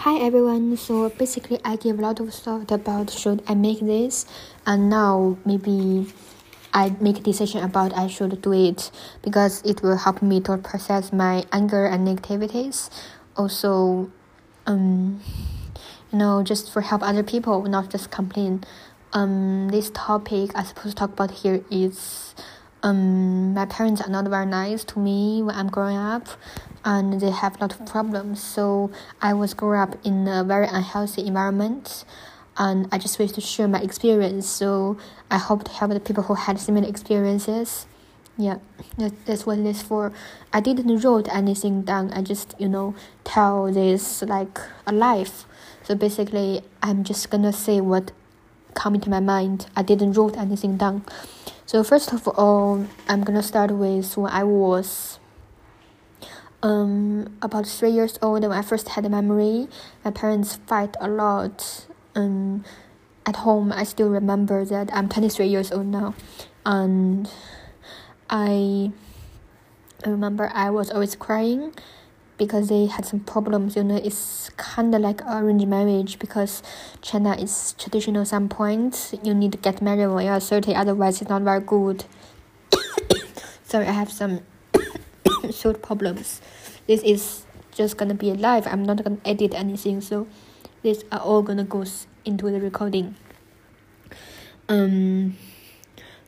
Hi everyone. So basically, I give a lot of thought about should I make this, and now maybe I make a decision about I should do it because it will help me to process my anger and negativities. Also, um, you know, just for help other people, not just complain. Um, this topic I supposed to talk about here is um, my parents are not very nice to me when I'm growing up, and they have a lot of problems. So I was growing up in a very unhealthy environment, and I just wish to share my experience. So I hope to help the people who had similar experiences. Yeah, that, that's what it is for. I didn't wrote anything down. I just you know tell this like a life. So basically, I'm just gonna say what come into my mind. I didn't wrote anything down. So first of all, I'm gonna start with when I was um about three years old when I first had a memory. My parents fight a lot. Um, at home, I still remember that I'm 23 years old now, and I I remember I was always crying because they had some problems. You know, it's kind of like arranged marriage because China is traditional. Some points you need to get married when you are thirty, otherwise it's not very good. Sorry, I have some throat problems. This is just gonna be live. I'm not gonna edit anything, so these are all gonna go into the recording. Um.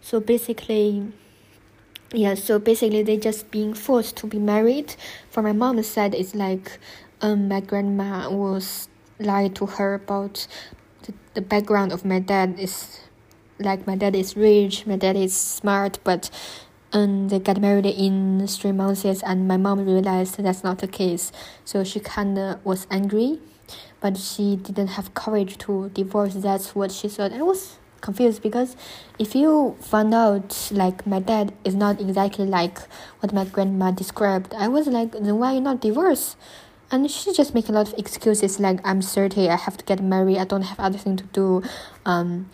So basically yeah so basically they just being forced to be married. For my mom's side it's like um my grandma was lied to her about the, the background of my dad is like my dad is rich my dad is smart but um they got married in three months and my mom realized that's not the case. So she kind of was angry but she didn't have courage to divorce. That's what she thought. It was confused because if you find out like my dad is not exactly like what my grandma described, I was like, then why you not divorce? And she just make a lot of excuses like I'm 30, I have to get married, I don't have other thing to do. Um,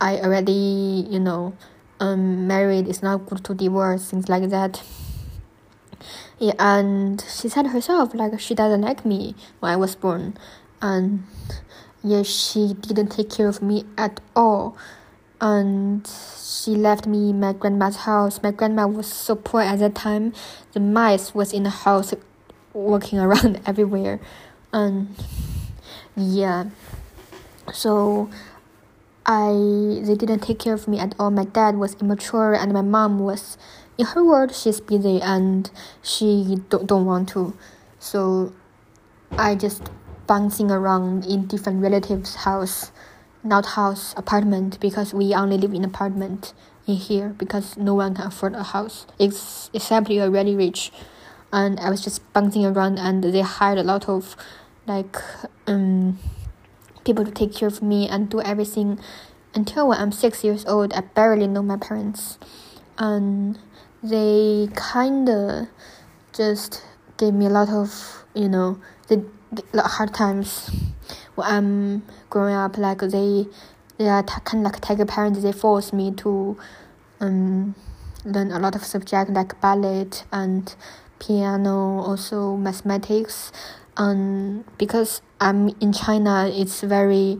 I already, you know, um, married, it's not good to divorce, things like that. Yeah, and she said herself like she doesn't like me when I was born, and yeah, she didn't take care of me at all. And she left me in my grandma's house. My grandma was so poor at that time. The mice was in the house walking around everywhere. And yeah. So I they didn't take care of me at all. My dad was immature and my mom was in her world she's busy and she don't, don't want to. So I just bouncing around in different relatives' house, not house, apartment, because we only live in apartment in here because no one can afford a house, ex- except you're really rich. And I was just bouncing around, and they hired a lot of like um people to take care of me and do everything. Until when I'm six years old, I barely know my parents, and they kinda just gave me a lot of you know they the hard times when I'm growing up. Like they, they are kind of like tiger parents. They force me to, um, learn a lot of subjects like ballet and piano, also mathematics. Um, because I'm in China, it's very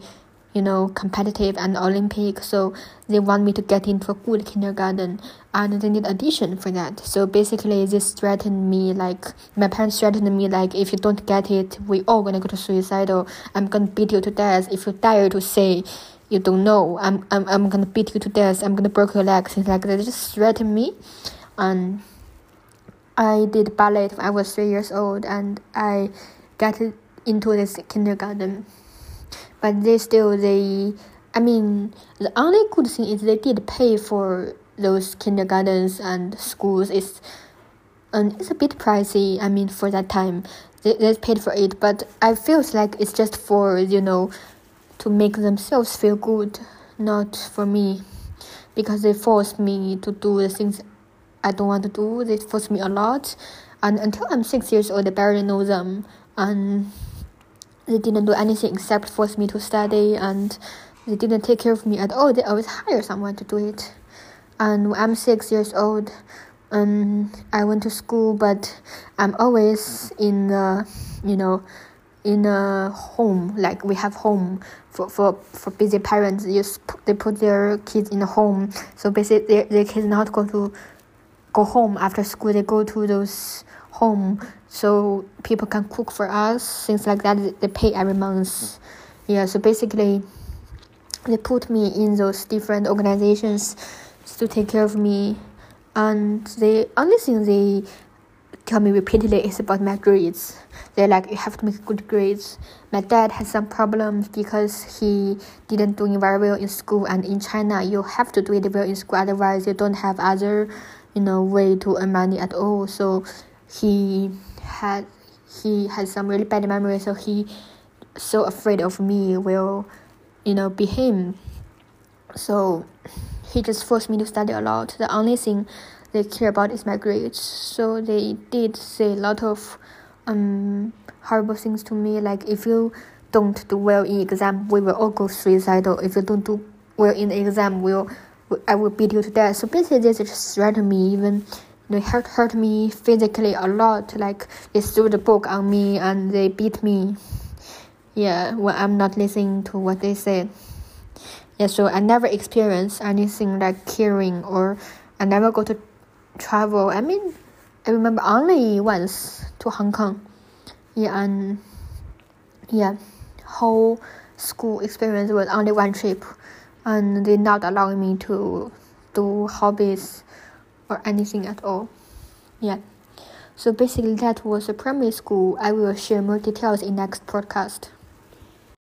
you know, competitive and Olympic. So they want me to get into a good kindergarten and they need addition for that. So basically this threatened me like my parents threatened me like if you don't get it, we all gonna go to suicidal. I'm gonna beat you to death if you dare to say you don't know. I'm I'm I'm gonna beat you to death. I'm gonna break your legs. Things like. They just threatened me, and I did ballet when I was three years old, and I got into this kindergarten but they still they I mean the only good thing is they did pay for those kindergartens and schools. It's and it's a bit pricey I mean for that time. They, they paid for it but I feel like it's just for you know to make themselves feel good not for me. Because they force me to do the things I don't want to do. They force me a lot. And until I'm six years old I barely know them. And they didn't do anything except force me to study and they didn't take care of me at all. They always hire someone to do it. And I'm six years old, um, I went to school, but I'm always in the, you know, in a home like we have home for for, for busy parents you they put their kids in a home so basically their, their kids not go to go home after school they go to those home so people can cook for us things like that. They pay every month. Yeah so basically they put me in those different organizations to take care of me. And the only thing they tell me repeatedly is about my grades. They're like you have to make good grades. My dad has some problems because he didn't do very well in school. And in china you have to do it well in school otherwise you don't have other you know way to earn money at all. So he had he had some really bad memories so he so afraid of me will you know be him. So he just forced me to study a lot. The only thing they care about is my grades. So they did say a lot of um horrible things to me like if you don't do well in exam we will all go suicidal. If you don't do well in the exam we'll I will beat you to death. So basically, they just threatened me, even they hurt hurt me physically a lot. Like they threw the book on me and they beat me. Yeah, when I'm not listening to what they said. Yeah, so I never experienced anything like caring or I never go to travel. I mean, I remember only once to Hong Kong. Yeah, and yeah, whole school experience was only one trip and they not allowing me to do hobbies or anything at all. Yeah. So basically that was a primary school. I will share more details in next podcast.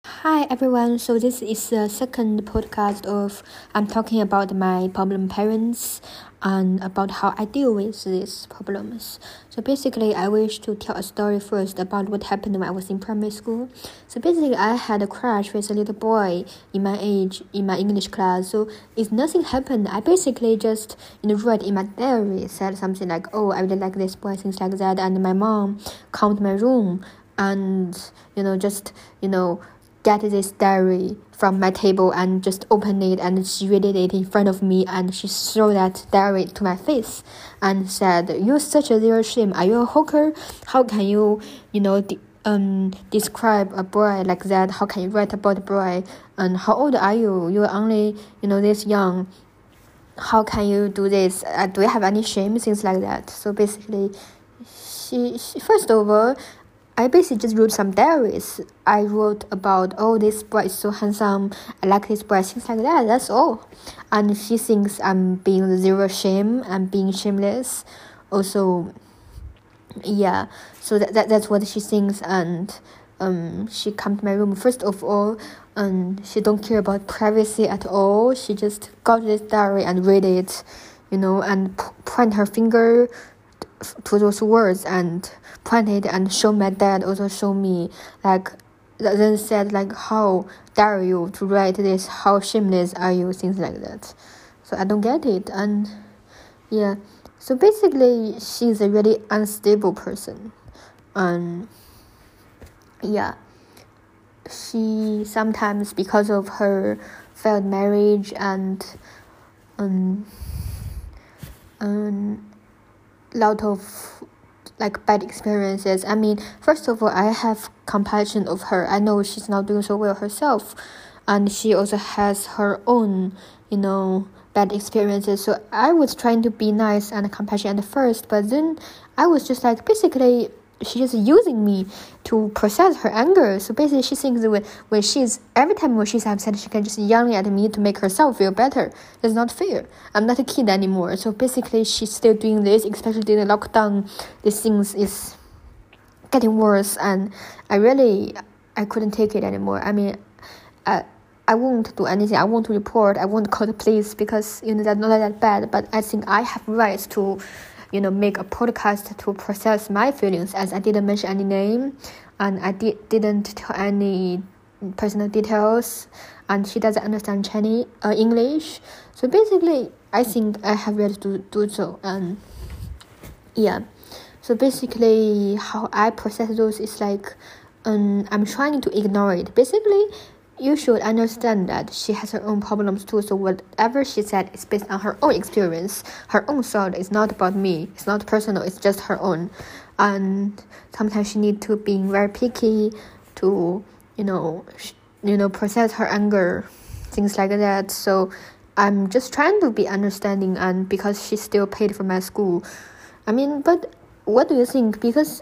Hi everyone. So this is the second podcast of I'm talking about my problem parents and about how I deal with these problems. So basically, I wish to tell a story first about what happened when I was in primary school. So basically, I had a crush with a little boy in my age in my English class. So if nothing happened, I basically just you know wrote in my diary said something like, "Oh, I really like this boy," things like that. And my mom come to my room and you know just you know get this diary from my table and just open it and she read it in front of me and she threw that diary to my face and said you're such a little shame. Are you a hooker how can you you know de- um describe a boy like that? How can you write about a boy? And how old are you? You're only you know this young. How can you do this? Uh, do you have any shame? Things like that. So basically she, she first of all I basically just wrote some diaries. I wrote about, oh, this boy is so handsome. I like this boy, things like that. That's all. And she thinks I'm being zero shame. I'm being shameless. Also, yeah. So that, that that's what she thinks. And um, she come to my room. First of all, um, she don't care about privacy at all. She just got this diary and read it, you know, and point her finger to those words and pointed and show my dad also show me like then said like how dare you to write this? How shameless are you? Things like that. So i don't get it. And yeah. So basically she's a really unstable person. And yeah. She sometimes because of her failed marriage and um, um lot of like bad experiences. I mean, first of all, I have compassion of her. I know she's not doing so well herself, and she also has her own, you know, bad experiences. So I was trying to be nice and compassionate at first, but then I was just like basically she's using me to process her anger. So basically, she thinks that when, when she's every time when she's upset, she can just yelling at me to make herself feel better. That's not fair. I'm not a kid anymore. So basically, she's still doing this, especially during the lockdown. These things is getting worse, and I really I couldn't take it anymore. I mean, I. I won't do anything. I won't report. I won't call the police because you know that's not that bad. But I think I have rights to you know make a podcast to process my feelings. As I didn't mention any name and I did didn't tell any personal details and she doesn't understand Chinese uh, English. So basically I think I have ready to do so and yeah. So basically how I process those is like um, I'm trying to ignore it. Basically you should understand that she has her own problems too. So whatever she said is based on her own experience, her own thought. is not about me. It's not personal. It's just her own. And sometimes she need to be very picky to you know you know process her anger things like that so i'm just trying to be understanding and because she still paid for my school i mean but what do you think because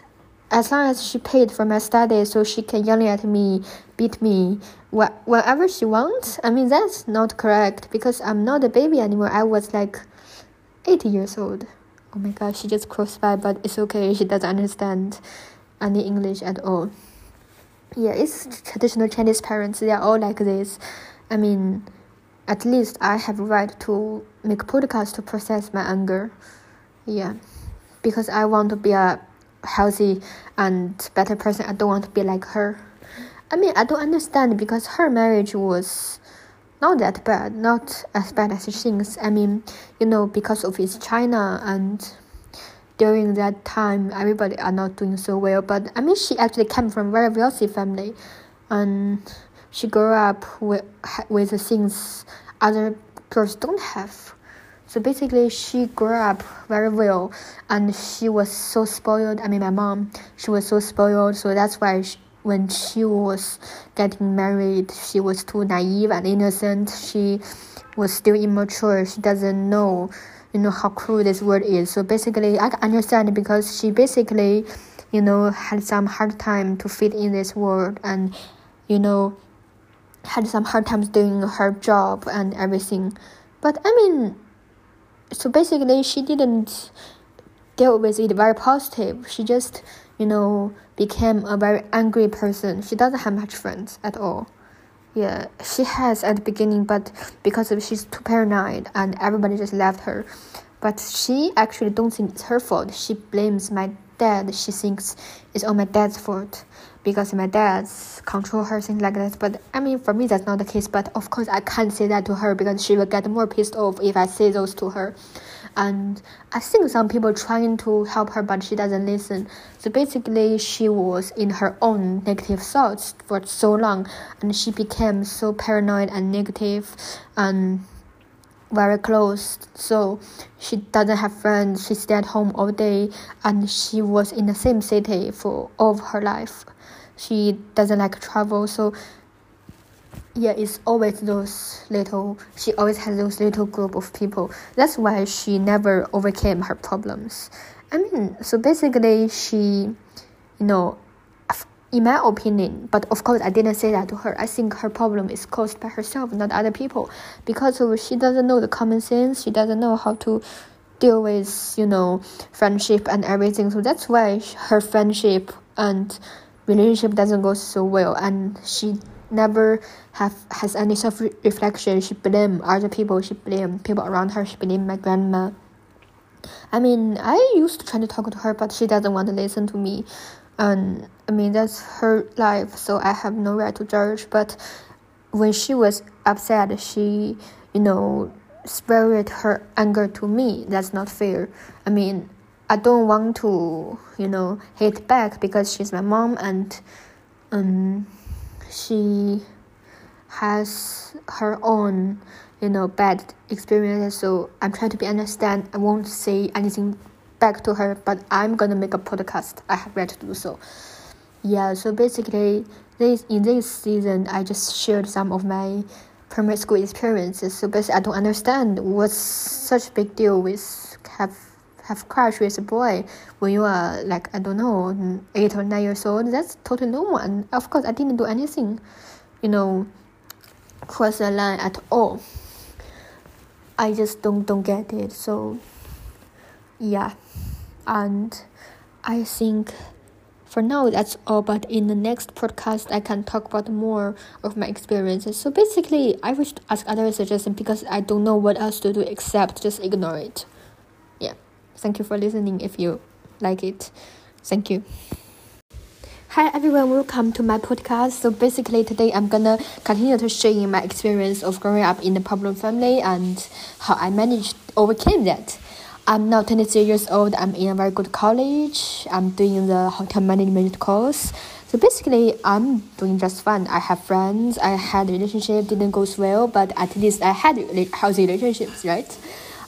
as long as she paid for my study so she can yell at me beat me wh- whatever she wants. I mean that's not correct because i'm not a baby anymore. I was like 80 years old. Oh my god she just crossed by but it's okay. She doesn't understand any english at all. Yeah it's traditional chinese parents. They are all like this. I mean at least i have right to make podcast to process my anger. Yeah because i want to be a healthy and better person i don't want to be like her i mean i don't understand because her marriage was not that bad, not as bad as she thinks. I mean, you know, because of it's China and during that time everybody are not doing so well. But I mean, she actually came from very wealthy family, and she grew up with with the things other girls don't have. So basically, she grew up very well, and she was so spoiled. I mean, my mom, she was so spoiled. So that's why she, when she was getting married, she was too naive and innocent. She was still immature. She doesn't know, you know, how cruel this world is. So basically, I can understand because she basically, you know, had some hard time to fit in this world and, you know, had some hard times doing her job and everything. But I mean, so basically, she didn't deal with it very positive. She just you know, became a very angry person. She doesn't have much friends at all. Yeah, she has at the beginning, but because of she's too paranoid and everybody just left her. But she actually don't think it's her fault. She blames my dad. She thinks it's all my dad's fault because my dad's control her things like that. But I mean, for me that's not the case. But of course, I can't say that to her because she will get more pissed off if I say those to her and I think some people trying to help her, but she doesn't listen. So basically, she was in her own negative thoughts for so long, and she became so paranoid and negative, and very close. So she doesn't have friends. She stayed home all day, and she was in the same city for all of her life. She doesn't like travel, so yeah, it's always those little, she always has those little group of people. That's why she never overcame her problems. I mean, so basically, she, you know, in my opinion, but of course, I didn't say that to her. I think her problem is caused by herself, not other people, because she doesn't know the common sense. She doesn't know how to deal with, you know, friendship and everything. So that's why her friendship and relationship doesn't go so well, and she never have has any self reflection. She blame other people. She blame people around her. She blame my grandma. I mean, I used to try to talk to her, but she doesn't want to listen to me. And I mean, that's her life, so I have no right to judge. But when she was upset, she, you know, spirit her anger to me. That's not fair. I mean, I don't want to, you know, hate back because she's my mom and, um, she has her own you know bad experiences. So i'm trying to be understand. I won't say anything back to her but i'm gonna make a podcast. I have read to do so. Yeah so basically this in this season i just shared some of my primary school experiences. So basically i don't understand what's such a big deal with have have crush with a boy when you are like I don't know eight or nine years old. That's totally normal. And of course, I didn't do anything, you know, cross the line at all. I just don't don't get it. So yeah, and I think for now that's all but in the next podcast i can talk about more of my experiences so basically i wish to ask other suggestions because i don't know what else to do except just ignore it Thank you for listening if you like it. Thank you. Hi everyone, welcome to my podcast. So basically today I'm gonna continue to share my experience of growing up in a problem family and how I managed overcame that. I'm now 23 years old. I'm in a very good college. I'm doing the hotel management course. So basically, I'm doing just fine. I have friends. I had a relationship didn't go well, but at least I had healthy relationships, right?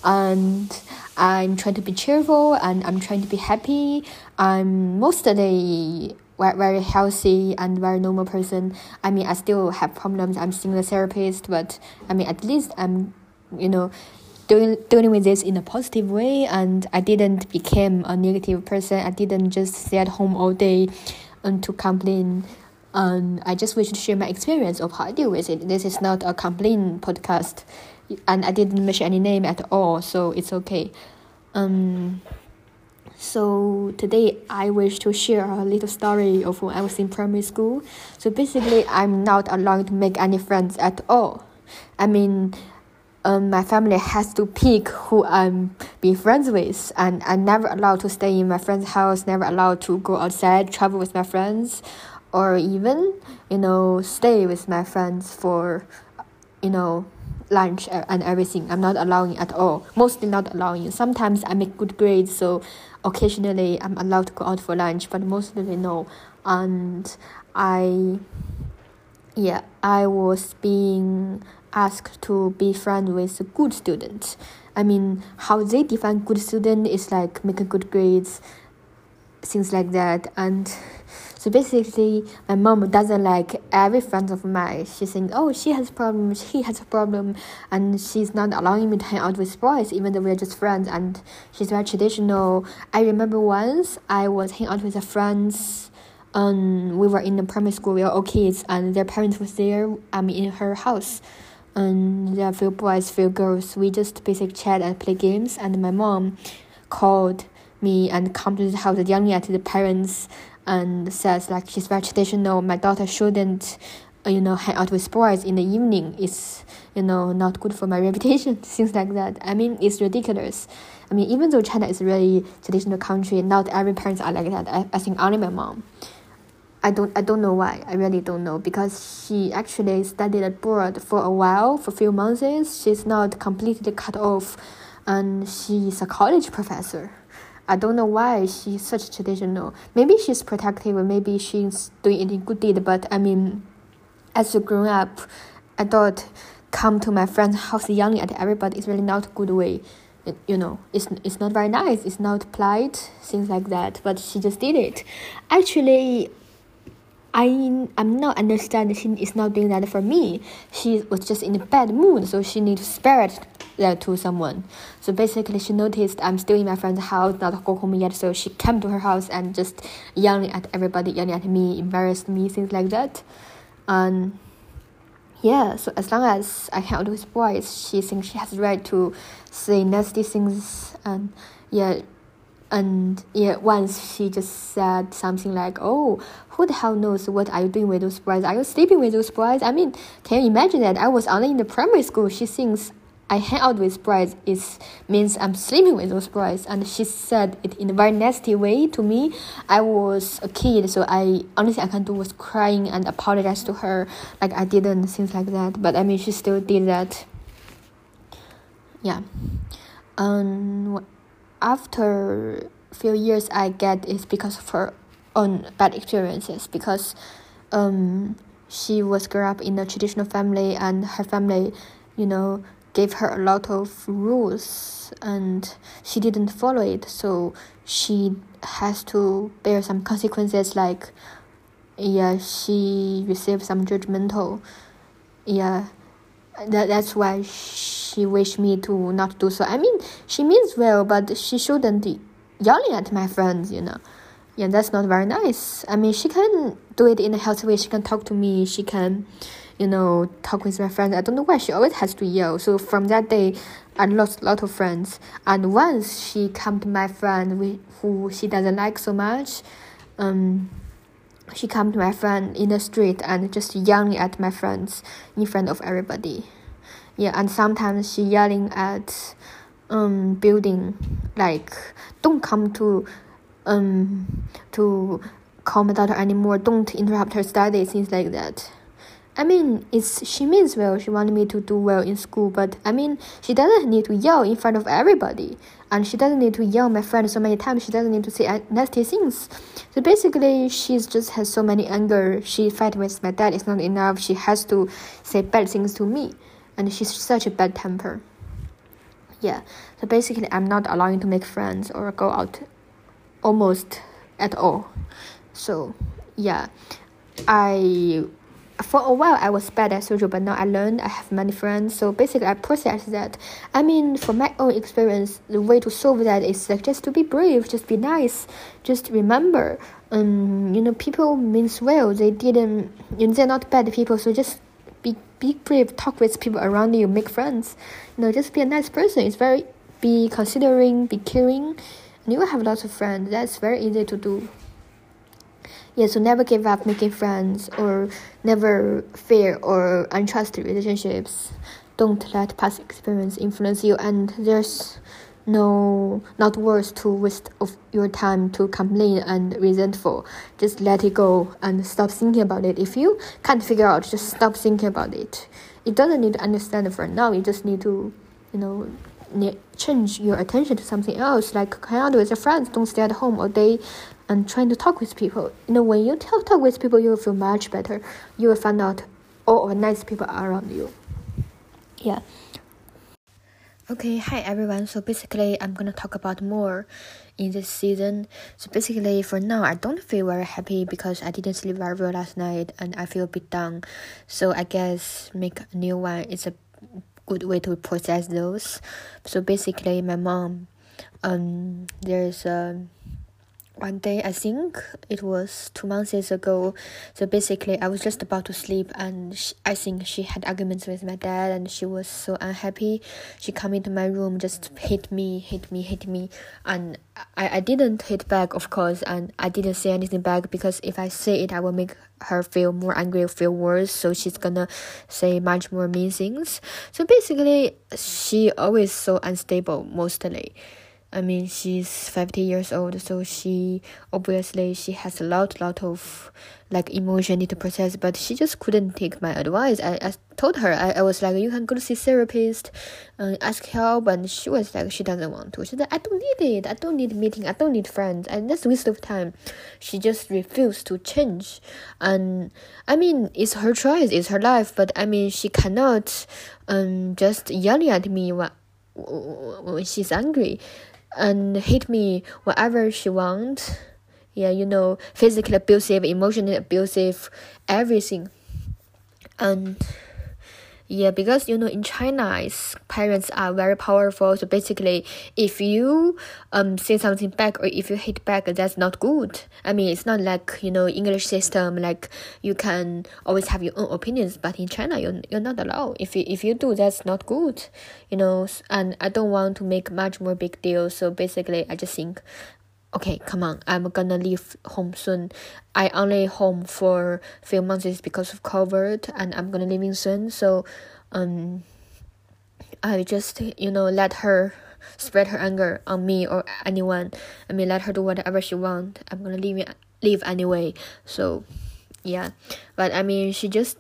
And I'm trying to be cheerful and I'm trying to be happy. I'm mostly very healthy and very normal person. I mean, I still have problems. I'm seeing a therapist, but I mean, at least I'm, you know, doing dealing with this in a positive way, and I didn't become a negative person. I didn't just stay at home all day, and to complain. And I just wish to share my experience of how I deal with it. This is not a complaint podcast, and I didn't mention any name at all, so it's okay. Um. So today I wish to share a little story of when I was in primary school. So basically, I'm not allowed to make any friends at all. I mean, um, my family has to pick who I'm being friends with, and I'm never allowed to stay in my friend's house. Never allowed to go outside, travel with my friends, or even you know stay with my friends for, you know, lunch and everything. I'm not allowing at all. Mostly not allowing. Sometimes I make good grades, so occasionally I'm allowed to go out for lunch, but mostly no. And I, yeah, I was being asked to be friend with good student. I mean, how they define good student is like make a good grades, things like that, and so basically, my mom doesn't like every friend of mine. She thinks, oh, she has a problem, he has a problem, and she's not allowing me to hang out with boys, even though we're just friends. And she's very traditional. I remember once I was hanging out with a friends. Um, we were in the primary school. We were all kids, and their parents was there. I'm in her house, and there are few boys, few girls. We just basically chat and play games. And my mom called me and come to the house yelling at the parents and says like she's very traditional. My daughter shouldn't, uh, you know, hang out with boys in the evening. It's you know not good for my reputation. Things like that. I mean, it's ridiculous. I mean, even though China is a really traditional country, not every parents are like that. I, I think only my mom. I don't I don't know why. I really don't know because she actually studied abroad for a while, for a few months. She's not completely cut off, and she's a college professor. I don't know why she's such traditional. Maybe she's protective, maybe she's doing any good deed. But I mean, as you grown up, I thought come to my friend's house yelling at everybody is really not a good way. It, you know, it's it's not very nice. It's not polite, things like that. But she just did it. Actually, I I'm not understand she is not doing that for me. She was just in a bad mood, so she needs to spare it that to someone. So basically, she noticed I'm still in my friend's house, not go home yet. So she came to her house and just yelling at everybody, yelling at me, embarrassed me, things like that. And yeah, so as long as I out with boys, she thinks she has right to say nasty things. And yeah, and yeah, once she just said something like, "Oh, who the hell knows what are you doing with those boys? Are you sleeping with those boys?" I mean, can you imagine that? I was only in the primary school. She thinks I hang out with boys it means I'm sleeping with those boys. And she said it in a very nasty way to me. I was a kid, so I honestly I can do was crying and apologize to her like I didn't things like that. But I mean she still did that. Yeah. Um after few years I get it's because of her own bad experiences because um she was grew up in a traditional family and her family, you know, gave her a lot of rules and she didn't follow it. So she has to bear some consequences like yeah she received some judgmental yeah that that's why she wished me to not do so. I mean she means well but she shouldn't yelling at my friends you know yeah that's not very nice i mean she can do it in a healthy way she can talk to me she can you know, talk with my friends. I don't know why she always has to yell. So from that day, I lost a lot of friends. And once she come to my friend who she doesn't like so much, um, she come to my friend in the street and just yelling at my friends in front of everybody. Yeah, and sometimes she yelling at um building like don't come to um to call my daughter anymore, don't interrupt her study, things like that. I mean, it's she means well. She wanted me to do well in school, but I mean, she doesn't need to yell in front of everybody, and she doesn't need to yell my friend so many times. She doesn't need to say nasty things. So basically, she just has so many anger. She fight with my dad. It's not enough. She has to say bad things to me, and she's such a bad temper. Yeah. So basically, I'm not allowing to make friends or go out, almost at all. So yeah, I for a while I was bad at social, but now I learned I have many friends. So basically, I process that. I mean, from my own experience, the way to solve that is like just to be brave, just be nice, just remember, um, you know, people means well. They didn't, you know, they're not bad people. So just be be brave, talk with people around you, make friends. You know, just be a nice person. It's very be considering, be caring, you have lots of friends. That's very easy to do. Yeah so never give up making friends or never fear or untrusted relationships. Don't let past experience influence you and there's no not worth to waste of your time to complain and resentful. Just let it go and stop thinking about it. If you can't figure out just stop thinking about it. It doesn't need to understand for now. You just need to you know change your attention to something else like hang out with your friends don't stay at home all day and trying to talk with people. You know, when you talk, talk with people, you will feel much better. You will find out all the nice people around you. Yeah. Okay, hi everyone. So basically, I'm gonna talk about more in this season. So basically, for now, I don't feel very happy because I didn't sleep very well last night and I feel a bit down. So I guess make a new one is a good way to process those. So basically, my mom, um, there's a one day i think it was two months ago. So basically i was just about to sleep and she, i think she had arguments with my dad and she was so unhappy. She come into my room just hit me hit me hit me. And i, I didn't hit back of course and i didn't say anything back because if i say it i will make her feel more angry feel worse. So she's gonna say much more mean things. So basically she always so unstable mostly I mean, she's 50 years old, so she obviously she has a lot, lot of like emotion need to process, but she just couldn't take my advice. I, I told her, I, I was like, you can go to see therapist, uh, ask help, and she was like, she doesn't want to. She said, I don't need it. I don't need meeting. I don't need friends. And that's waste of time. She just refused to change. And I mean, it's her choice, it's her life, but I mean, she cannot um just yelling at me when, when she's angry and hit me whatever she wants. Yeah, you know, physically abusive, emotionally abusive, everything. And yeah, because you know in China, parents are very powerful. So basically, if you um say something back or if you hit back, that's not good. I mean, it's not like you know English system like you can always have your own opinions, but in China, you're you're not allowed. If you if you do, that's not good. You know, and I don't want to make much more big deal. So basically, I just think okay, come on, I'm gonna leave home soon. I only home for few months because of COVID, and I'm gonna leaving soon. So, um, I just you know let her spread her anger on me or anyone. I mean, let her do whatever she want. I'm gonna leave leave anyway. So, yeah, but I mean, she just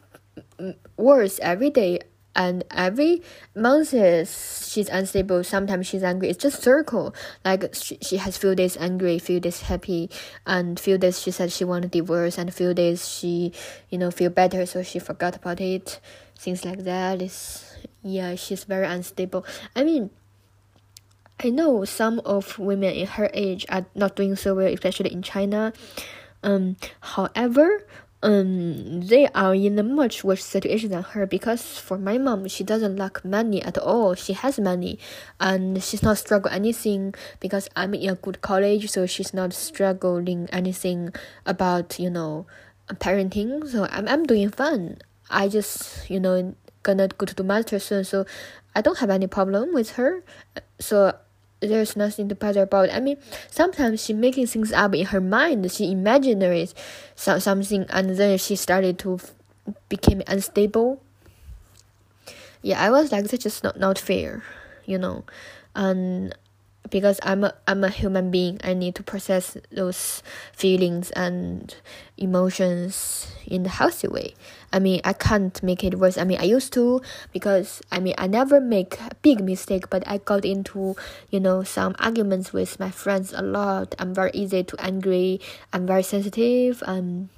worse every day and every month she's unstable. Sometimes she's angry. It's just circle. Like she, she has few days angry few days happy and few days she said she wanted to divorce and few days she you know feel better so she forgot about it. Things like that. Yeah she's very unstable. I mean i know some of women in her age are not doing so well especially in china. Um however um they are in a much worse situation than her because for my mom she doesn't lack money at all. She has money and she's not struggling anything because i'm in a good college so she's not struggling anything about you know parenting. So i'm, I'm doing fine. I just you know gonna go to the master soon so i don't have any problem with her. So there's nothing to bother about. I mean, sometimes she making things up in her mind. She imaginary so, something, and then she started to became unstable. Yeah, I was like, that's just not not fair, you know, and because I'm a I'm a human being. I need to process those feelings and emotions in the healthy way. I mean, I can't make it worse. I mean, I used to because I mean, I never make a big mistake, but I got into you know some arguments with my friends a lot. I'm very easy to angry. I'm very sensitive. and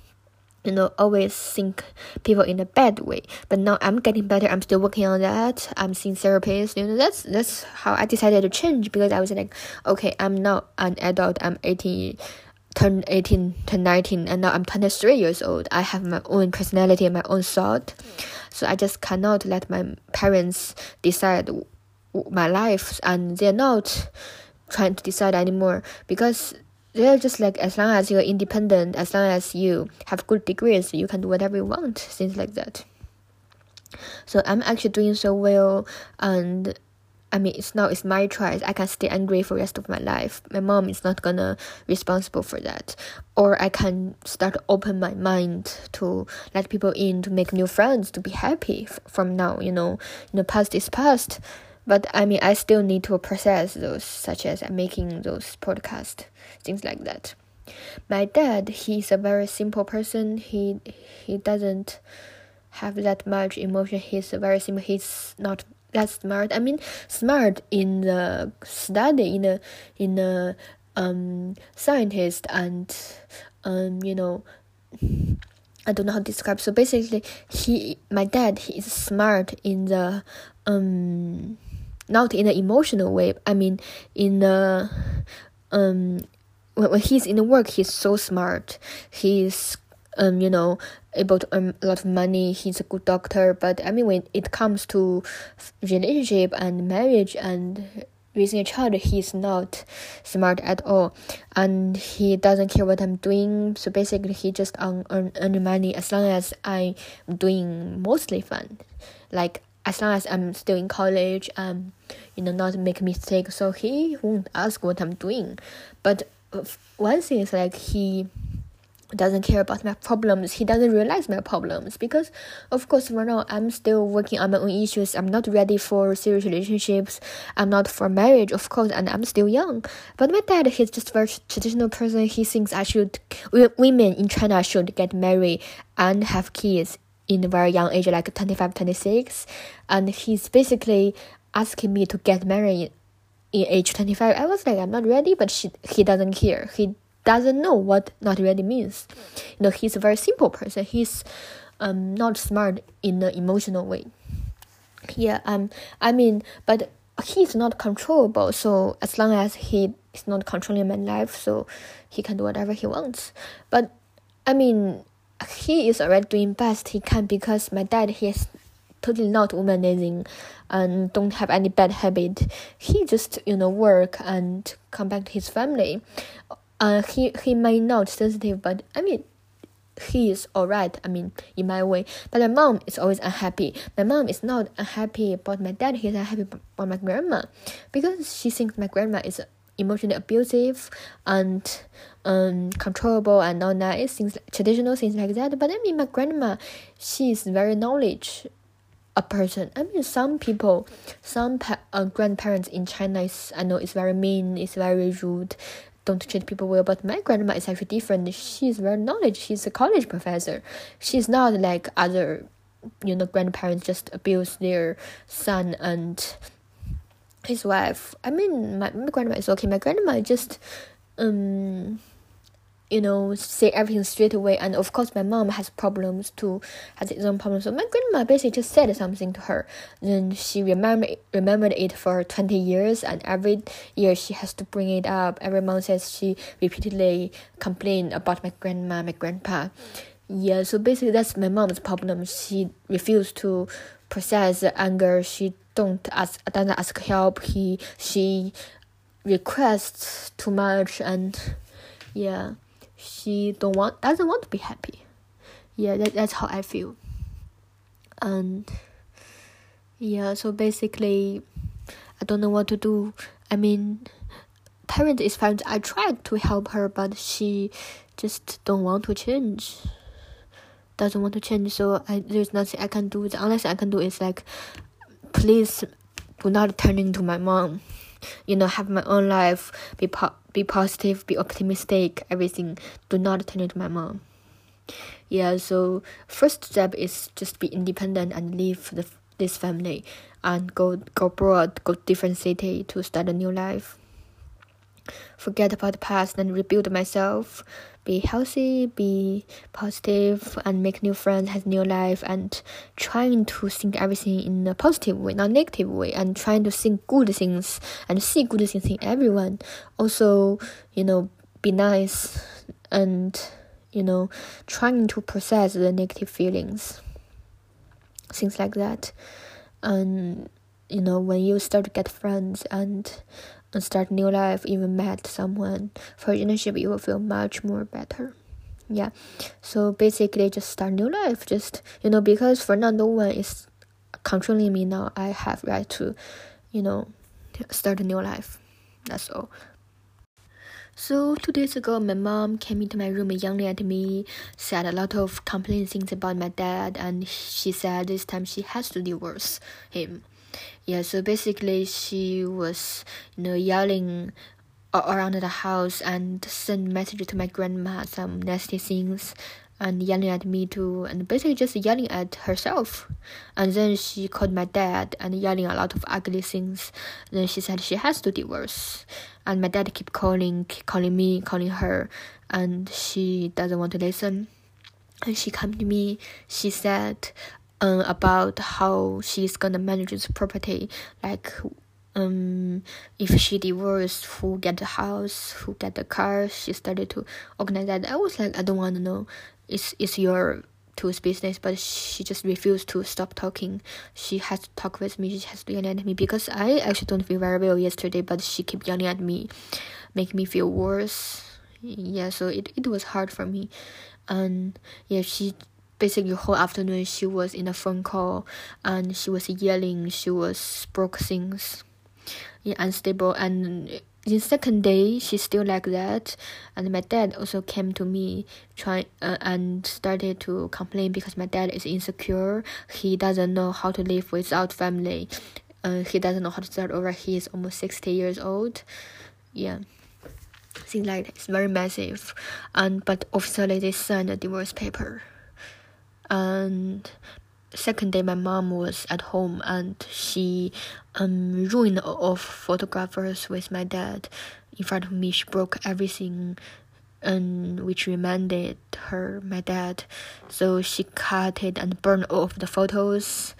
you know always think people in a bad way. But now i'm getting better. I'm still working on that. I'm seeing therapists. You know that's that's how i decided to change because i was like okay i'm not an adult. I'm 18 turned 18 to 19 and now i'm 23 years old. I have my own personality and my own thought. So i just cannot let my parents decide my life and they're not trying to decide anymore because they're just like as long as you're independent as long as you have good degrees you can do whatever you want things like that so i'm actually doing so well and I mean, it's now it's my choice. I can stay angry for the rest of my life. My mom is not gonna responsible for that. Or I can start open my mind to let people in, to make new friends, to be happy f- from now. You know, know, past is past. But I mean, I still need to process those, such as making those podcasts, things like that. My dad, he's a very simple person. He he doesn't have that much emotion. He's very simple. He's not that smart. I mean, smart in the study in the in the um scientist and um you know I don't know how to describe. So basically, he my dad he is smart in the um not in the emotional way. I mean in the um when, when he's in the work he's so smart. He's um you know able to earn a lot of money he's a good doctor but i mean when it comes to relationship and marriage and raising a child he's not smart at all and he doesn't care what i'm doing so basically he just earn, earn money as long as i'm doing mostly fun like as long as i'm still in college um you know not make mistakes so he won't ask what i'm doing. But one thing is like he doesn't care about my problems. He doesn't realize my problems because of course right now i'm still working on my own issues. I'm not ready for serious relationships. I'm not for marriage of course and i'm still young. But my dad he's just very traditional person. He thinks i should women in china should get married and have kids in a very young age like 25 26 and he's basically asking me to get married in age 25 i was like i'm not ready but she, he doesn't care he doesn't know what not ready means. You know, he's a very simple person. He's um not smart in the emotional way. Yeah, um I mean but he's not controllable, so as long as he is not controlling my life, so he can do whatever he wants. But I mean he is already doing best he can because my dad he is totally not womanizing and don't have any bad habit. He just, you know, work and come back to his family uh, he he may not sensitive, but I mean, he is alright. I mean, in my way. But my mom is always unhappy. My mom is not unhappy about my dad. He's unhappy about my grandma, because she thinks my grandma is emotionally abusive and um controllable and all nice things, traditional things like that. But I mean, my grandma, she is very knowledge a person. I mean, some people, some pa- uh, grandparents in China is I know it's very mean, it's very rude, don't treat people well. But my grandma is actually different. She's very knowledge. She's a college professor. She's not like other, you know, grandparents just abuse their son and his wife. I mean, my, my grandma is okay. My grandma just, um, you know, say everything straight away. And of course, my mom has problems too, has its own problems. So my grandma basically just said something to her. Then she remember remembered it for twenty years, and every year she has to bring it up. Every month says she repeatedly complain about my grandma, my grandpa. Yeah, so basically that's my mom's problem. She refused to process the anger. She don't ask doesn't ask help. He she requests too much and yeah she don't want doesn't want to be happy. Yeah that, that's how i feel. And yeah so basically i don't know what to do. I mean parent is fine. I tried to help her but she just don't want to change. Doesn't want to change. So I, there's nothing i can do. The only thing i can do is like please do not turn into my mom. You know have my own life. Be po- be positive be optimistic everything. Do not turn into my mom. Yeah so first step is just be independent and leave the, this family and go go abroad go to different city to start a new life. Forget about the past and rebuild myself be healthy, be positive, and make new friends, have new life, and trying to think everything in a positive way, not negative way, and trying to think good things and see good things in everyone. Also, you know, be nice and you know trying to process the negative feelings things like that and you know when you start to get friends and, and start new life even met someone. For relationship you will feel much more better. Yeah. So basically just start new life. Just you know because for now no one is controlling me now. I have right to you know start a new life. That's all. So two days ago, my mom came into my room yelling at me, said a lot of complaining things about my dad, and she said this time she has to divorce him. Yeah, so basically she was, you know, yelling around the house and sent messages to my grandma, some nasty things, and yelling at me too, and basically just yelling at herself. And then she called my dad and yelling a lot of ugly things. Then she said she has to divorce, and my dad keep calling, keep calling me, calling her, and she doesn't want to listen. And she come to me. She said, um, about how she's gonna manage this property, like um if she divorced who get the house who get the car. She started to organize that. I was like i don't want to know. It's it's your tools business but she just refused to stop talking. She has to talk with me. She has to yell at me because i actually don't feel very well yesterday but she kept yelling at me making me feel worse. Yeah so it, it was hard for me. And yeah she basically whole afternoon she was in a phone call and she was yelling she was broke things yeah, unstable. And the second day she's still like that. And my dad also came to me try uh, and started to complain because my dad is insecure. He doesn't know how to live without family. Uh, he doesn't know how to start over. He is almost 60 years old. Yeah. Things like that. it's very massive. And but officially they signed a divorce paper and second day my mom was at home and she um ruined of photographers with my dad. In front of me she broke everything and which reminded her my dad. So she cut it and burned all of the photos.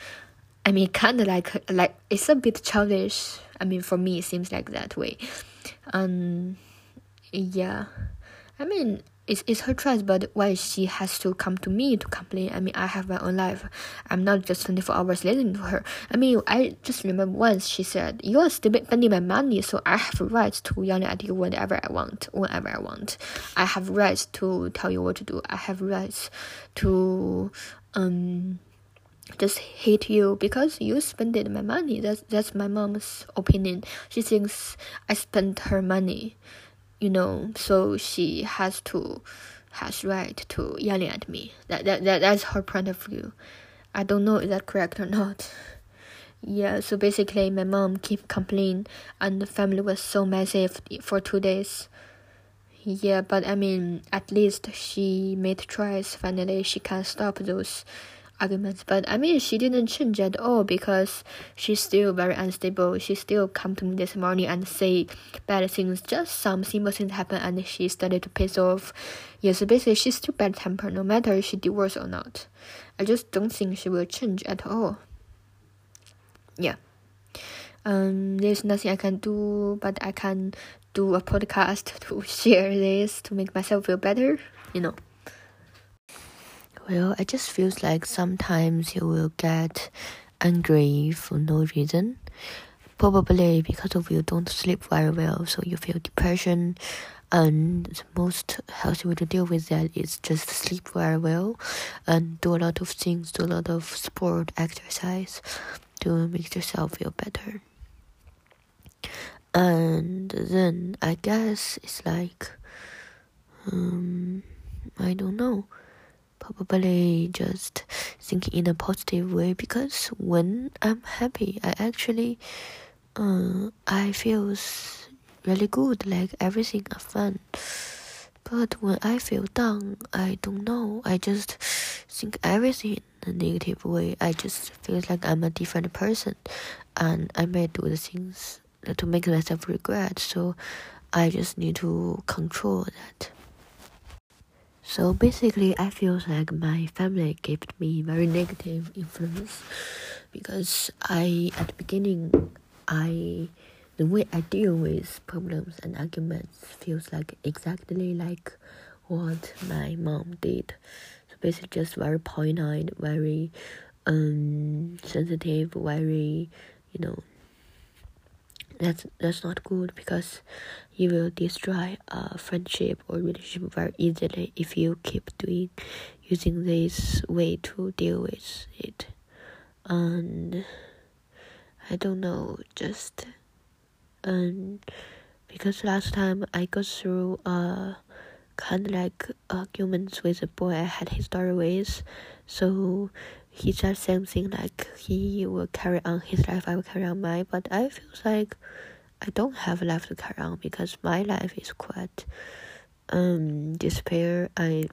I mean kind of like like it's a bit childish. I mean for me it seems like that way. Um yeah. I mean it's, it's her choice, but why she has to come to me to complain? I mean, I have my own life. I'm not just 24 hours listening to her. I mean, I just remember once she said, You're spending my money, so I have rights to yell at you whenever I want, whenever I want. I have rights to tell you what to do. I have rights to, um, just hate you because you spent my money. That's that's my mom's opinion. She thinks I spent her money you know, so she has to has right to yelling at me. That, that that that's her point of view. I don't know is that correct or not. Yeah, so basically my mom keep complaining and the family was so massive for two days. Yeah, but I mean at least she made tries finally she can stop those arguments. But I mean, she didn't change at all because she's still very unstable. She still come to me this morning and say bad things. Just some simple things happen, and she started to piss off. Yeah, so basically, she's still bad tempered, no matter if she divorced or not. I just don't think she will change at all. Yeah. Um, there's nothing I can do, but I can do a podcast to share this to make myself feel better. You know. Well, it just feels like sometimes you will get angry for no reason. Probably because of you don't sleep very well, so you feel depression. And the most healthy way to deal with that is just sleep very well and do a lot of things, do a lot of sport, exercise to make yourself feel better. And then I guess it's like, um, I don't know probably just thinking in a positive way because when I'm happy, I actually, uh, I feel really good, like everything is fun. But when I feel down, I don't know. I just think everything in a negative way. I just feel like I'm a different person, and I may do the things to make myself regret. So I just need to control that. So basically, I feel like my family gave me very negative influence because I, at the beginning, I the way I deal with problems and arguments feels like exactly like what my mom did. So basically, just very paranoid, very um sensitive, very you know. That's that's not good because you will destroy a friendship or relationship very easily if you keep doing using this way to deal with it. And I don't know, just um because last time I go through a kind of like arguments with a boy I had history with, so he said something like he will carry on his life, I will carry on mine, but I feel like I don't have life to carry on because my life is quite um despair. I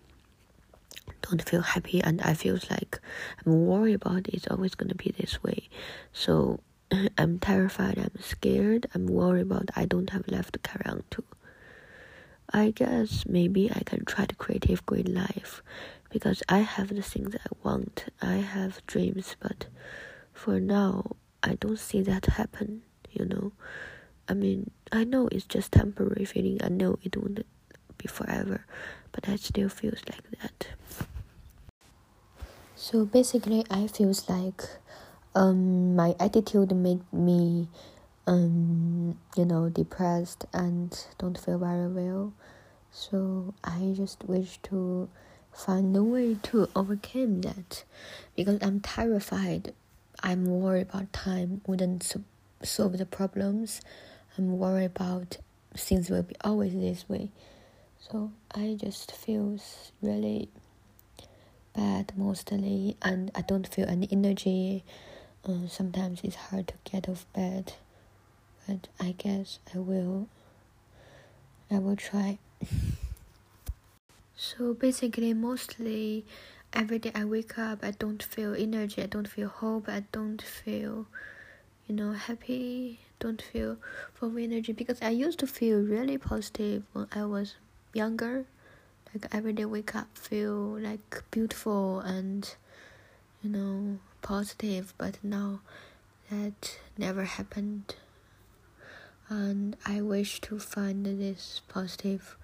don't feel happy and I feel like I'm worried about it's always gonna be this way. So I'm terrified, I'm scared, I'm worried about I don't have life to carry on to. I guess maybe I can try to create a great life because I have the things I want. I have dreams, but for now I don't see that happen, you know. I mean, I know it's just temporary feeling. I know it won't be forever, but I still feels like that. So basically, I feels like um, my attitude made me, um, you know, depressed and don't feel very well. So I just wish to find a way to overcome that because I'm terrified. I'm worried about time wouldn't solve the problems. I'm worried about things will be always this way. So I just feels really bad mostly, and I don't feel any energy. Uh, sometimes it's hard to get off bed, but I guess I will. I will try. so basically, mostly every day I wake up, I don't feel energy, I don't feel hope, I don't feel, you know, happy, don't feel full of energy because I used to feel really positive when I was younger. Like every day wake up feel like beautiful and you know positive but now that never happened. And i wish to find this positive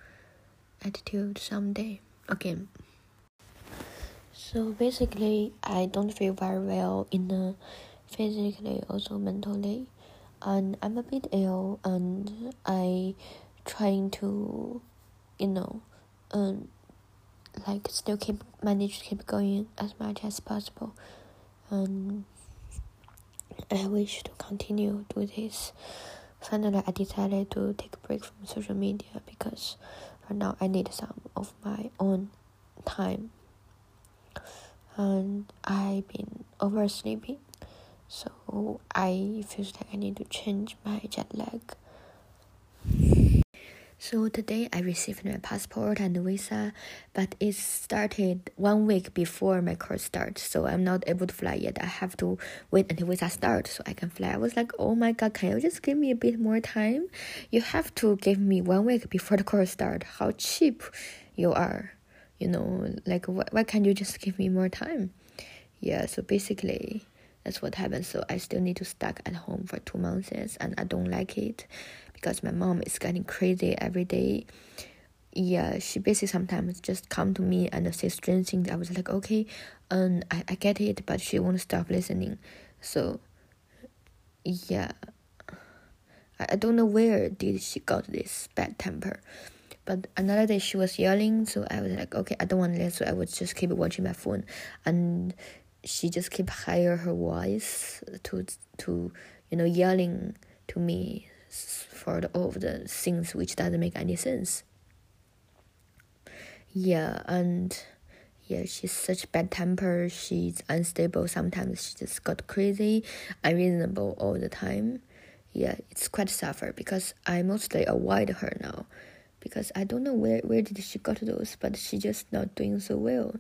attitude someday. Again so basically i don't feel very well in the physically also mentally and i'm a bit ill and i trying to you know um, like still keep manage to keep going as much as possible. And I wish to continue do this. Finally I decided to take a break from social media because right now I need some of my own time. And I've been oversleeping so I feel like I need to change my jet lag so today I received my passport and visa, but it started one week before my course starts, so I'm not able to fly yet. I have to wait until visa starts so I can fly. I was like, oh my god, can you just give me a bit more time? You have to give me one week before the course start. How cheap you are, you know? Like why, why can't you just give me more time? Yeah. So basically that's what happened. So I still need to stuck at home for two months, and I don't like it because my mom is getting crazy every day. Yeah, she basically sometimes just come to me and say strange things. I was like, okay, um, I, I get it, but she won't stop listening. So, yeah, I, I don't know where did she got this bad temper. But another day she was yelling, so I was like, okay, I don't want to listen. So I would just keep watching my phone, and she just keep higher her voice to to you know yelling to me for the, all of the things which doesn't make any sense. Yeah, and yeah, she's such bad temper. She's unstable. Sometimes she just got crazy, unreasonable all the time. Yeah, it's quite suffer because I mostly avoid her now, because I don't know where where did she got those, but she just not doing so well.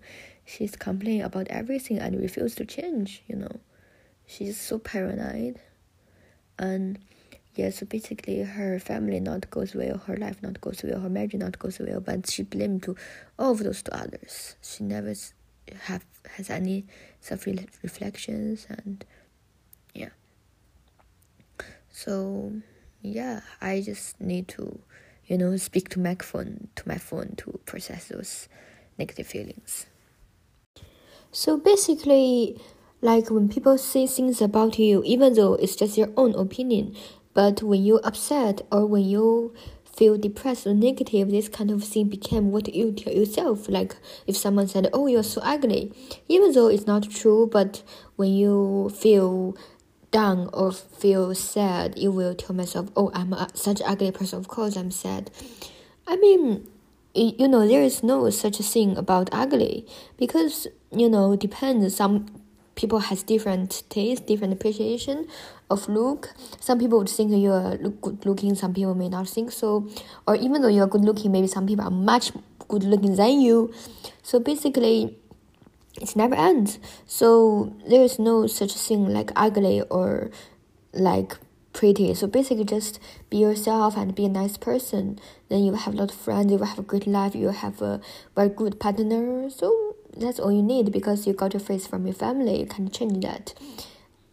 She's complaining about everything and refuse to change. You know, she's so paranoid, and yeah, so basically her family not goes well, her life not goes well, her marriage not goes well, but she blamed to all of those to others. She never have has any self reflections and yeah. So yeah, I just need to, you know, speak to my phone to my phone to process those negative feelings. So basically, like when people say things about you, even though it's just your own opinion, but when you're upset or when you feel depressed or negative, this kind of thing became what you tell yourself. Like if someone said, "Oh, you're so ugly," even though it's not true, but when you feel down or feel sad, you will tell myself, "Oh, I'm a, such an ugly person. Of course, I'm sad." I mean, you know, there is no such thing about ugly because you know depends. Some people has different taste, different appreciation of look. Some people would think you are look good looking. Some people may not think so. Or even though you are good looking, maybe some people are much good looking than you. So basically it never ends. So there is no such thing like ugly or like pretty. So basically, just be yourself and be a nice person. Then you have a lot of friends. You will have a great life. You will have a very good partner. So that's all you need because you got your face from your family. You can change that.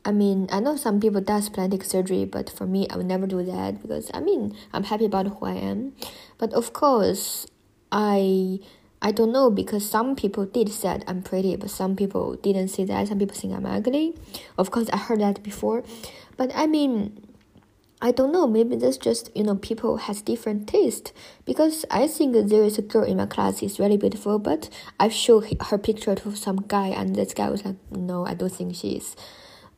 I mean, I know some people does plastic surgery, but for me, I would never do that because I mean, I'm happy about who I am. But of course, I I don't know because some people did said I'm pretty, but some people didn't say that. Some people think I'm ugly. Of course, I heard that before, but I mean, I don't know. Maybe that's just you know people has different taste. Because I think there is a girl in my class is really beautiful, but I showed her picture to some guy, and this guy was like, "No, I don't think she is."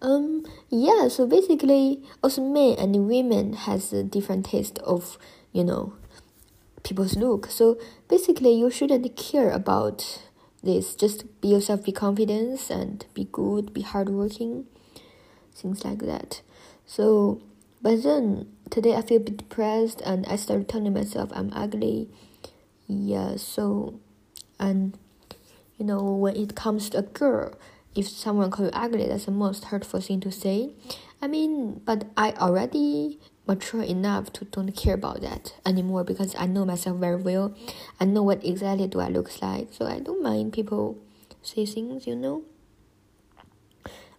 Um, yeah. So basically, also men and women has a different taste of you know people's look. So basically, you shouldn't care about this. Just be yourself, be confident, and be good, be hardworking, things like that. So, but then today I feel a bit depressed, and I started telling myself I'm ugly. Yeah. So, and you know when it comes to a girl, if someone call you ugly, that's the most hurtful thing to say. I mean, but I already mature enough to don't care about that anymore because I know myself very well. I know what exactly do I look like, so I don't mind people say things, you know.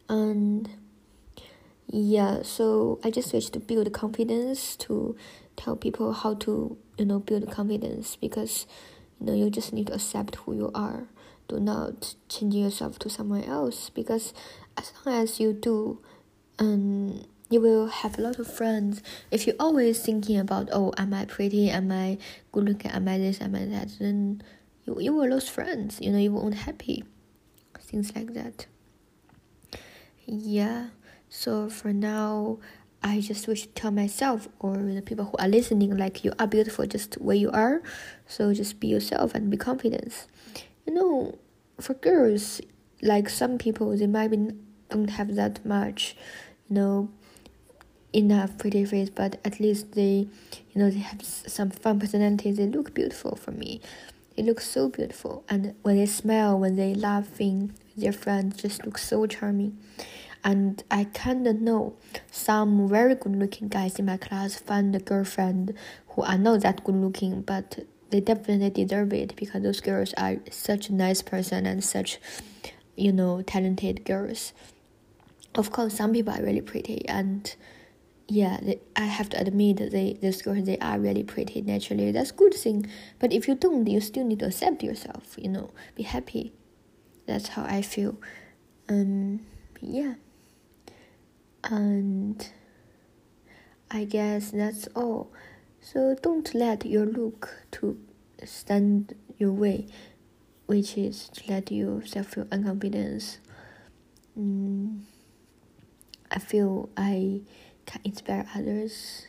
And yeah, so I just wish to build confidence to tell people how to you know build confidence because you know you just need to accept who you are. Do not change yourself to someone else because as long as you do, um you will have a lot of friends. If you're always thinking about, oh, am I pretty? Am I good looking? Am I this? Am I that? Then you, you will lose friends. You know, you won't happy. Things like that. Yeah. So for now, I just wish to tell myself or the people who are listening, like you are beautiful just where you are. So just be yourself and be confident. You know, for girls, like some people, they might be don't have that much, you know, enough pretty face, but at least they, you know, they have some fun personality. They look beautiful for me. They look so beautiful, and when they smile, when they laughing their friends, just look so charming. And I kinda know some very good looking guys in my class find a girlfriend who are not that good looking, but they definitely deserve it because those girls are such nice person and such, you know, talented girls. Of course, some people are really pretty and yeah, they, I have to admit that they those girls they are really pretty naturally. That's good thing. But if you don't, you still need to accept yourself. You know, be happy. That's how I feel. Um, yeah. And I guess that's all. So don't let your look to stand your way, which is to let yourself feel unconfidence. Mm, I feel I can inspire others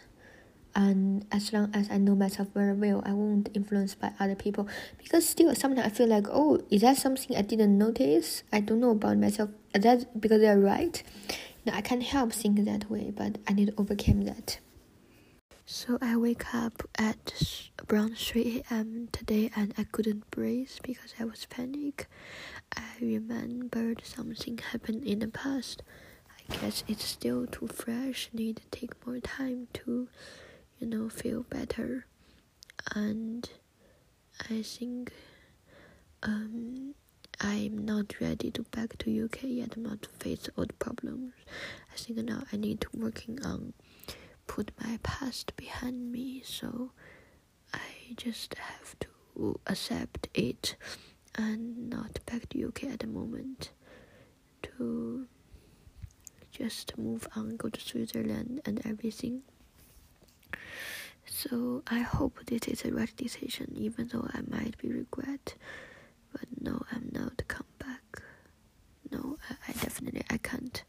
and as long as I know myself very well, I won't influenced by other people. Because still, sometimes I feel like, oh, is that something I didn't notice? I don't know about myself. That because they're right. I can't help think that way, but I need to overcome that. So I wake up at around 3 a.m. today and I couldn't breathe because I was panic. I remembered something happened in the past. I guess it's still too fresh, need to take more time to, you know, feel better. And I think um I'm not ready to back to UK yet, not face the problems. I think now I need to working on put my past behind me, so I just have to accept it and not back to UK at the moment to just move on, go to Switzerland and everything. So I hope this is the right decision, even though I might be regret. But no, I'm not come back. No, I, I definitely I can't.